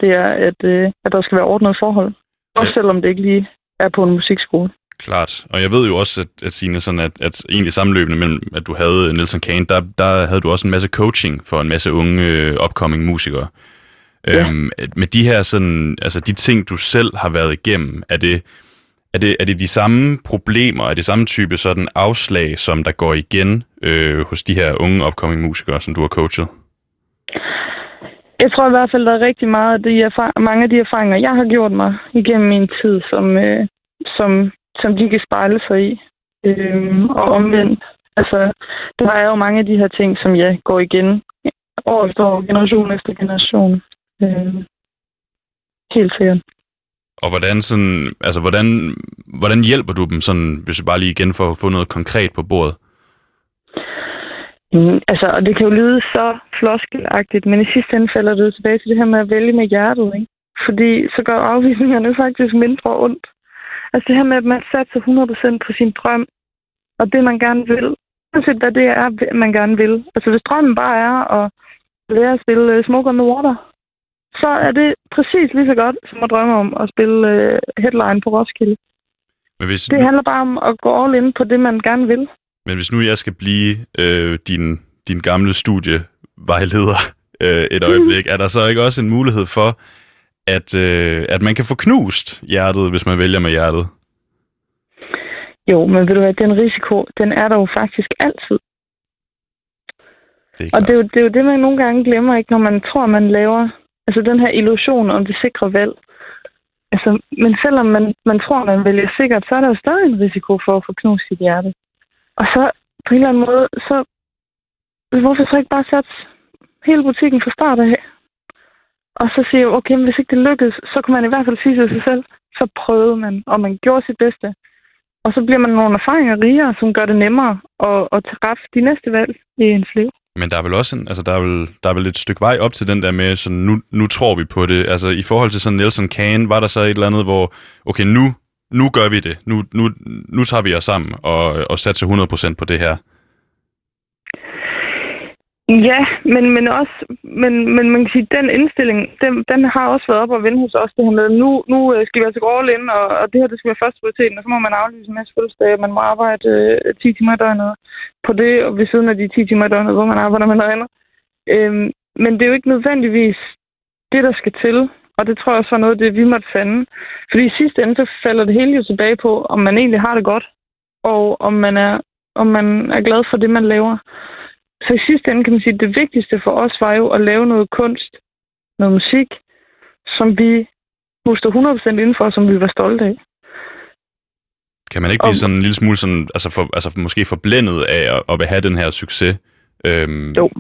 Det er, at, øh, at der skal være ordnede forhold. Også selvom det ikke lige er på en musikskole. Klart. Og jeg ved jo også, at, at Signe, sådan at, at egentlig sammenløbende mellem, at du havde Nelson Kane, der, der havde du også en masse coaching for en masse unge øh, upcoming musikere. Ja. Øhm, med de her sådan, altså de ting, du selv har været igennem, er det, er det, er det de samme problemer, er det samme type sådan afslag, som der går igen øh, hos de her unge upcoming musikere, som du har coachet? Jeg tror i hvert fald, der er rigtig meget af de erfar- mange af de erfaringer, jeg har gjort mig igennem min tid, som, øh, som, som de kan spejle sig i. Øh, og omvendt. Altså, der er jo mange af de her ting, som jeg går igen år efter år, generation efter generation. Øh, helt sikkert. Og hvordan, sådan, altså, hvordan, hvordan hjælper du dem, sådan, hvis vi bare lige igen får få noget konkret på bordet? Mm, altså, og det kan jo lyde så floskelagtigt, men i sidste ende falder det jo tilbage til det her med at vælge med hjertet, ikke? Fordi så gør afvisningerne faktisk mindre ondt. Altså det her med, at man satser 100% på sin drøm, og det man gerne vil, uanset hvad det er, man gerne vil. Altså hvis drømmen bare er at lære at spille uh, Smoke on the Water, så er det præcis lige så godt, som at drømme om at spille uh, headline på Roskilde. Men hvis, Det handler bare om at gå all in på det, man gerne vil. Men hvis nu jeg skal blive øh, din, din gamle studievejleder øh, et øjeblik, er der så ikke også en mulighed for, at, øh, at man kan få knust hjertet, hvis man vælger med hjertet? Jo, men ved du hvad, den risiko, den er der jo faktisk altid. Det er Og det er, jo, det er jo det, man nogle gange glemmer, ikke, når man tror, man laver altså den her illusion om det sikre valg. Altså, men selvom man, man tror, man vælger sikkert, så er der jo stadig en risiko for at få knust sit hjerte. Og så på en eller anden måde, så hvorfor så ikke bare sætte hele butikken fra start af? Og så siger jeg, okay, men hvis ikke det lykkedes, så kunne man i hvert fald sige til sig selv, så prøvede man, og man gjorde sit bedste. Og så bliver man nogle erfaringer rigere, som gør det nemmere at, at træffe de næste valg i ens liv. Men der er vel også en, altså der er vel, der er vel et stykke vej op til den der med, sådan, nu, nu tror vi på det. Altså i forhold til sådan Nelson Kane, var der så et eller andet, hvor, okay, nu, nu gør vi det. Nu, nu, nu tager vi os sammen og, og satser 100% på det her. Ja, men, men også, men, men man kan sige, den indstilling, den, den har også været op og vende hos os, det her med, nu, nu øh, skal vi altså gå all in, og, og det her, det skal være første prioritet, og så må man aflyse en masse fødselsdage, man må arbejde øh, 10 timer i døgnet på det, og ved siden af de 10 timer i døgnet, hvor man arbejder med noget andet. Øhm, men det er jo ikke nødvendigvis det, der skal til og det tror jeg også var noget af det, vi måtte fande. Fordi i sidste ende, så falder det hele jo tilbage på, om man egentlig har det godt, og om man er, om man er glad for det, man laver. Så i sidste ende kan man sige, at det vigtigste for os var jo at lave noget kunst, noget musik, som vi kunne stå 100% indenfor, som vi var stolte af. Kan man ikke blive sådan en lille smule sådan, altså, for, altså måske forblændet af at, at have den her succes? Øhm, Jo.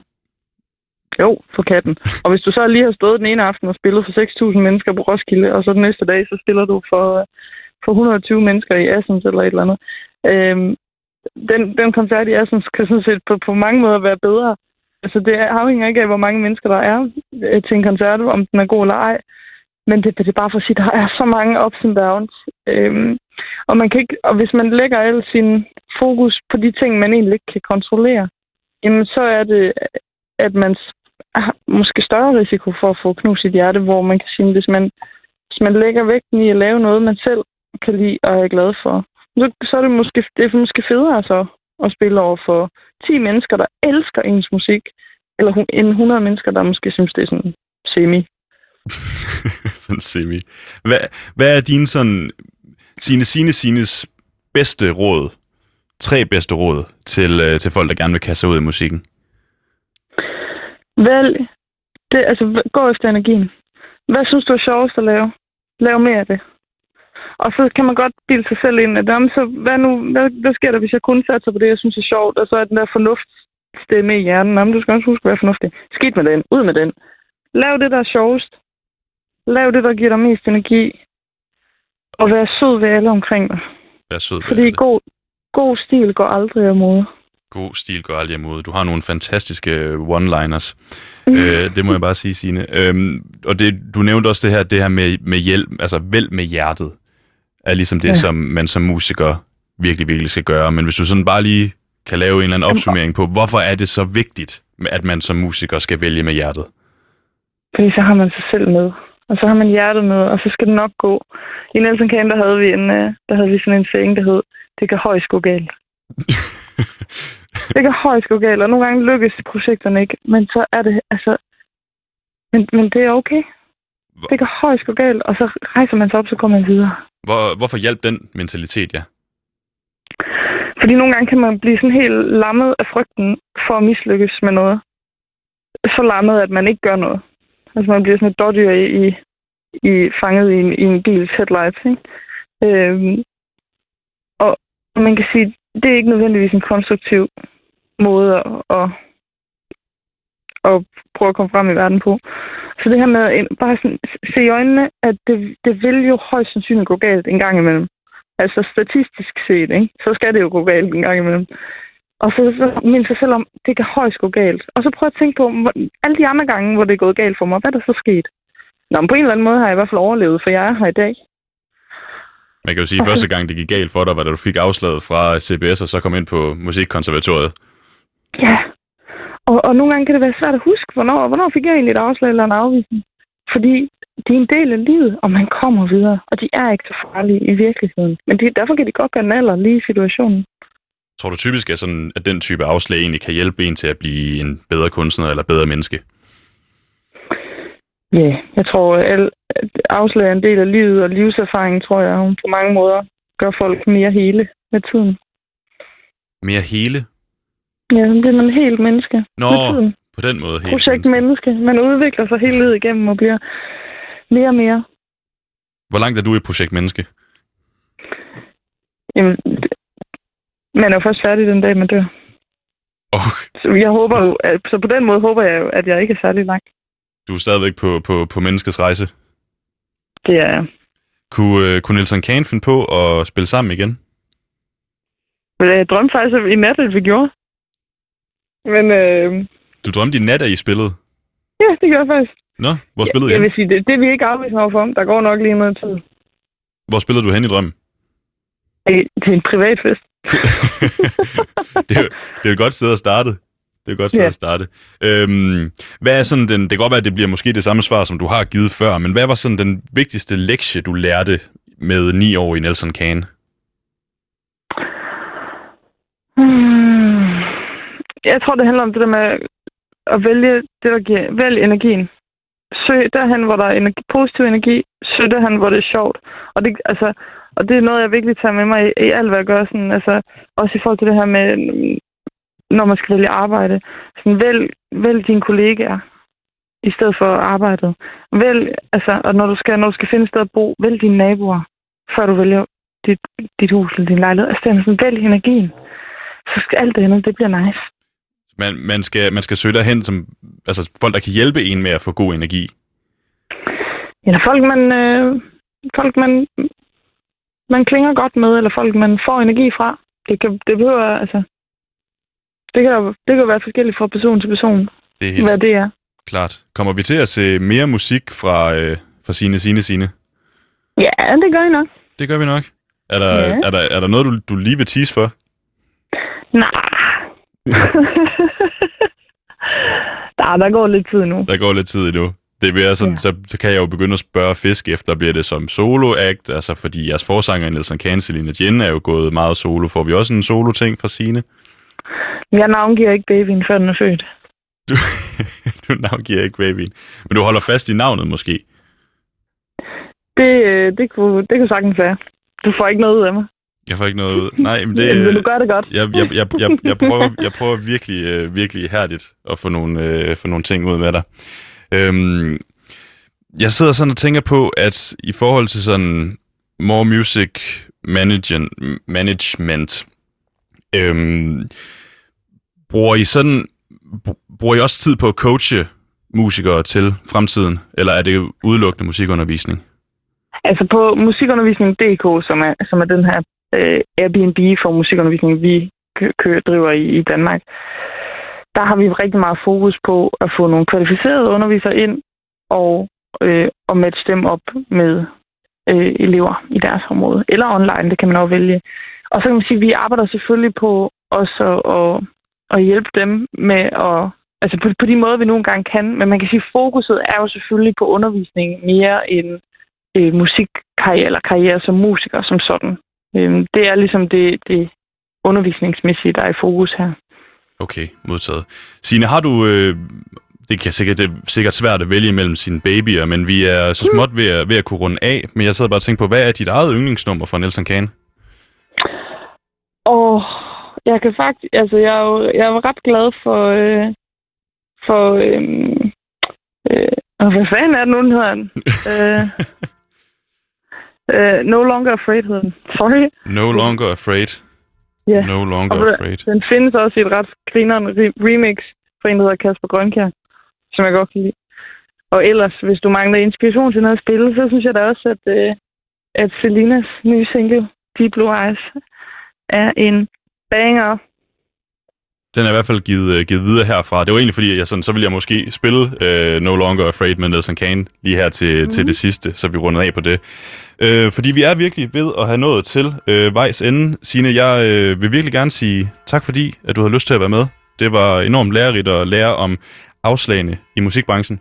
Jo, for katten. Og hvis du så lige har stået den ene aften og spillet for 6.000 mennesker på Roskilde, og så den næste dag, så spiller du for, øh, for 120 mennesker i Assens eller et eller andet. Øhm, den, den koncert i Assens kan sådan set på, på mange måder være bedre. Altså, det afhænger ikke af, hvor mange mennesker der er øh, til en koncert, om den er god eller ej. Men det, det er bare for at sige, at der er så mange ups and downs. Øhm, og, man kan ikke, og hvis man lægger al sin fokus på de ting, man egentlig ikke kan kontrollere, jamen så er det, at man har måske større risiko for at få knust sit hjerte, hvor man kan sige, hvis man, hvis man lægger vægten i at lave noget, man selv kan lide og er glad for, så, så er det måske, det er måske federe så at spille over for 10 mennesker, der elsker ens musik, eller end 100 mennesker, der måske synes, det er sådan semi. sådan semi. Hvad, hvad er din sådan, sine, sine, sines bedste råd, tre bedste råd til, øh, til folk, der gerne vil kaste sig ud i musikken? Vælg. Det, altså, gå efter energien. Hvad synes du er sjovest at lave? Lav mere af det. Og så kan man godt bilde sig selv ind, at jamen, så hvad, nu, hvad, hvad sker der, hvis jeg kun satser på det, jeg synes er sjovt, og så er den der fornuftsstemme i hjernen. Jamen, du skal også huske at være fornuftig. Skidt med den. Ud med den. Lav det, der er sjovest. Lav det, der giver dig mest energi. Og vær sød ved alle omkring dig. Vær sød. ved Fordi alle. god, god stil går aldrig af mode. God stil går aldrig imod. Du har nogle fantastiske øh, one-liners. Mm. Øh, det må jeg bare sige, Signe. Øhm, og det, du nævnte også det her, det her med, med hjælp, altså vælg med hjertet, er ligesom det, ja. Som man som musiker virkelig, virkelig skal gøre. Men hvis du sådan bare lige kan lave en eller anden opsummering på, hvorfor er det så vigtigt, at man som musiker skal vælge med hjertet? Fordi så har man sig selv med. Og så har man hjertet med, og så skal det nok gå. I Nelson Camp, der havde vi, en, øh, der havde vi sådan en saying, der hed, det kan højst gå galt. det kan højst gå galt, og nogle gange lykkes projekterne ikke. Men så er det, altså... Men, men det er okay. Hvor- Det kan højst gå galt, og så rejser man sig op, så går man videre. Hvor, hvorfor hjælp den mentalitet, ja? Fordi nogle gange kan man blive sådan helt lammet af frygten for at mislykkes med noget. Så lammet, at man ikke gør noget. Altså man bliver sådan et dårdyr i, i, i fanget i en, i en bils headlights. Ikke? Øhm, og og man kan sige, det er ikke nødvendigvis en konstruktiv måde at, at, at prøve at komme frem i verden på. Så det her med en, bare sådan, se i øjnene, at det, det vil jo højst sandsynligt gå galt en gang imellem. Altså statistisk set, ikke? så skal det jo gå galt en gang imellem. Og så, så minde sig selv om, det kan højst gå galt. Og så prøv at tænke på, hvor, alle de andre gange, hvor det er gået galt for mig, hvad er der så sket? Nå, men på en eller anden måde har jeg i hvert fald overlevet, for jeg er her i dag. Man kan jo sige, at første gang det gik galt for dig, var da du fik afslaget fra CBS, og så kom ind på Musikkonservatoriet. Ja. Og, og nogle gange kan det være svært at huske, hvornår, hvornår fik jeg egentlig et afslag eller en afvisning. Fordi det er en del af livet, og man kommer videre. Og de er ikke så farlige i virkeligheden. Men det, derfor kan de godt gøre naller lige i situationen. Tror du typisk, er sådan, at den type afslag egentlig kan hjælpe en til at blive en bedre kunstner eller bedre menneske? Ja, yeah, jeg tror, at afslag er en del af livet, og livserfaringen, tror jeg, hun på mange måder gør folk mere hele med tiden. Mere hele? Ja, så bliver man helt menneske Nå, med tiden. på den måde. Helt Projekt menneske. menneske. Man udvikler sig hele livet igennem og bliver mere og mere. Hvor langt er du i projekt menneske? Jamen, man er jo først færdig den dag, man dør. Oh, Så jeg håber jo, at, så på den måde håber jeg jo, at jeg ikke er særlig langt. du er stadigvæk på, på, på menneskets rejse. Det er jeg. Kunne, øh, kunne Nelson Kane finde på at spille sammen igen? Men jeg drømte faktisk i nat, at vi gjorde. Men øh, Du drømte i nat, at I spillede. ja, det gør jeg faktisk. Nå, hvor spillede I Jeg vil sige, det, det er vi ikke afvisende overfor. Der går nok lige noget tid. Hvor spillede du hen i drømmen? Er en privat fest. det, er, det er et godt sted at starte. Det er godt sted Ja. at starte. Øhm, hvad er sådan den, det kan godt være, at det bliver måske det samme svar, som du har givet før, men hvad var sådan den vigtigste lektie, du lærte med ni år i Nelson Kane? Hmm. Jeg tror, det handler om det der med at vælge det, der giver, vælg energien. søg derhen, hvor der er energi, positiv energi. Søg derhen, hvor det er sjovt. Og det, altså, og det er noget, jeg virkelig tager med mig i, i alt, hvad jeg gør. Sådan, altså, også i forhold til det her med, når man skal vælge arbejde. Sådan, vælg, vælg dine kollegaer i stedet for arbejdet. Vælg, altså, og når du skal, når du skal finde et sted at bo, vælg dine naboer, før du vælger dit, dit hus eller din lejlighed. Altså, det er sådan, vælg energien. Så skal alt det andet, det bliver nice. Man, man, skal, man skal søge derhen som altså, folk, der kan hjælpe en med at få god energi. Eller folk, man, øh, folk, man, man klinger godt med, eller folk, man får energi fra. Det, kan, det behøver, altså... Det kan, det kan være forskelligt fra person til person, Det er helt hvad det er. klart. Kommer vi til at se mere musik fra, øh, fra Sine, Sine, Sine? Ja, det gør I nok. Det gør vi nok. Er der, Ja. er der, er der noget, du, du lige vil tease for? Nej. Nej, der går lidt tid nu. Der går lidt tid endnu. Det bliver sådan, ja. Ja. så, så kan jeg jo begynde at spørge fisk efter, bliver det som solo-act? Altså, fordi jeres forsanger, Nelson Can, Selina Jen, er jo gået meget solo. Får vi også en solo-ting fra Sine? Jeg navngiver ikke babyen, før den er født. Du, du navngiver ikke babyen. Men du holder fast i navnet måske. Det, øh, det, kunne, det kunne sagtens være. Du får ikke noget ud af mig. Jeg får ikke noget ud. Nej, men det... Det, Men du gør det godt. jeg, jeg, jeg, jeg, jeg, prøver, jeg prøver virkelig, øh, virkelig hærdigt at få nogle, øh, få nogle ting ud med dig. Øhm, jeg sidder sådan og tænker på, at i forhold til sådan more music management, management øhm, bruger I sådan bruger I også tid på at coache musikere til fremtiden, eller er det udelukkende musikundervisning? Altså på musikundervisning.dk, som er, som er den her øh, Airbnb for musikundervisning, vi kø- driver i, i Danmark, der har vi rigtig meget fokus på at få nogle kvalificerede undervisere ind og, øh, og matche dem op med øh, elever i deres område. Eller online, det kan man også vælge. Og så kan man sige, at vi arbejder selvfølgelig på også at, at, at hjælpe dem med at Altså på, på de måder, vi nogle gange kan. Men man kan sige, at fokuset er jo selvfølgelig på undervisning mere end øh, musikkarriere eller karriere som musiker som sådan. Øh, det er ligesom det, det undervisningsmæssige, der er i fokus her. Okay, modtaget. Signe, har du... Øh, det kan sikkert, det er sikkert svært at vælge mellem sine babyer, men vi er så småt ved at, ved at kunne runde af. Men jeg sidder bare og tænker på, hvad er dit eget yndlingsnummer fra Nelson Kane? Jeg kan faktisk, altså jeg er jo, jeg er jo ret glad for, øh, for, øh, øh, og hvad fanden er det nu, den hedder den? øh, øh, no Longer Afraid hedder den. Sorry. No Longer Afraid. Ja. No Longer Og Afraid. Den findes også i et ret grineren re- remix fra en, der hedder Kasper Grønkjær, som jeg godt kan lide. Og ellers, hvis du mangler inspiration til noget at spille, så synes jeg da også, at, øh, at Selinas nye single, Deep Blue Eyes, er en banger. Den er i hvert fald givet, øh, givet videre herfra. Det var egentlig fordi, jeg sådan, så ville jeg måske spille øh, No Longer Afraid med Nelson Kane lige her til, mm. til det sidste, så vi rundede af på det. Øh, fordi vi er virkelig ved at have nået til øh, vejs ende. Signe, jeg øh, vil virkelig gerne sige tak fordi, at du havde lyst til at være med. Det var enormt lærerigt at lære om afslagene i musikbranchen.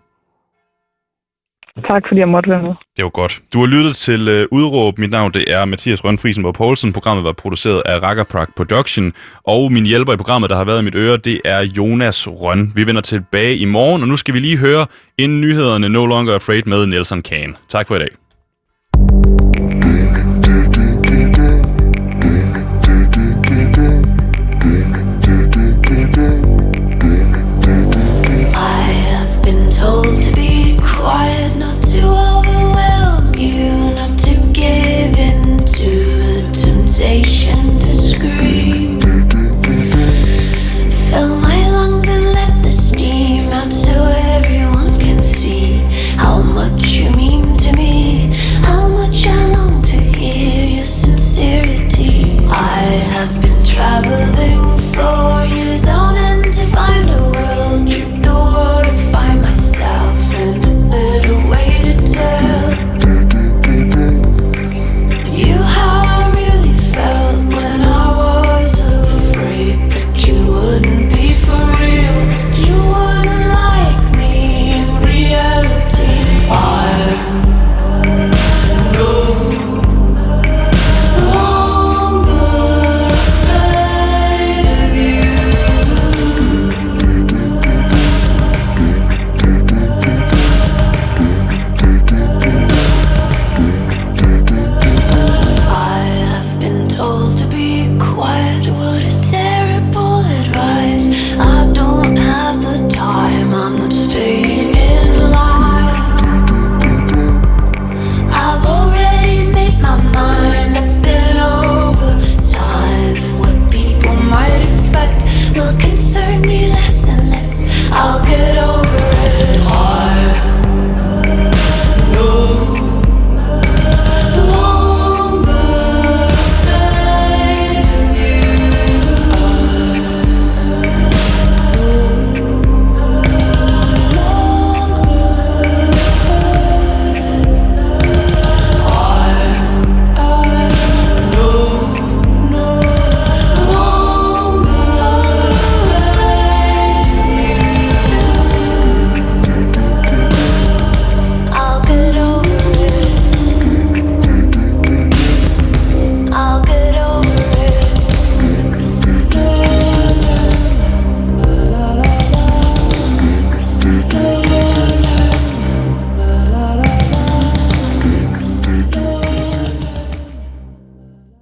Tak fordi jeg måtte være med. Det var godt. Du har lyttet til uh, Udråb. Mit navn det er Mathias Rønfrisen på Poulsen. Programmet var produceret af Rackerpark Production. Og min hjælper i programmet, der har været i mit øre, det er Jonas Røn. Vi vender tilbage i morgen, og nu skal vi lige høre inden nyhederne No Longer Afraid med Nelson Kane. Tak for i dag.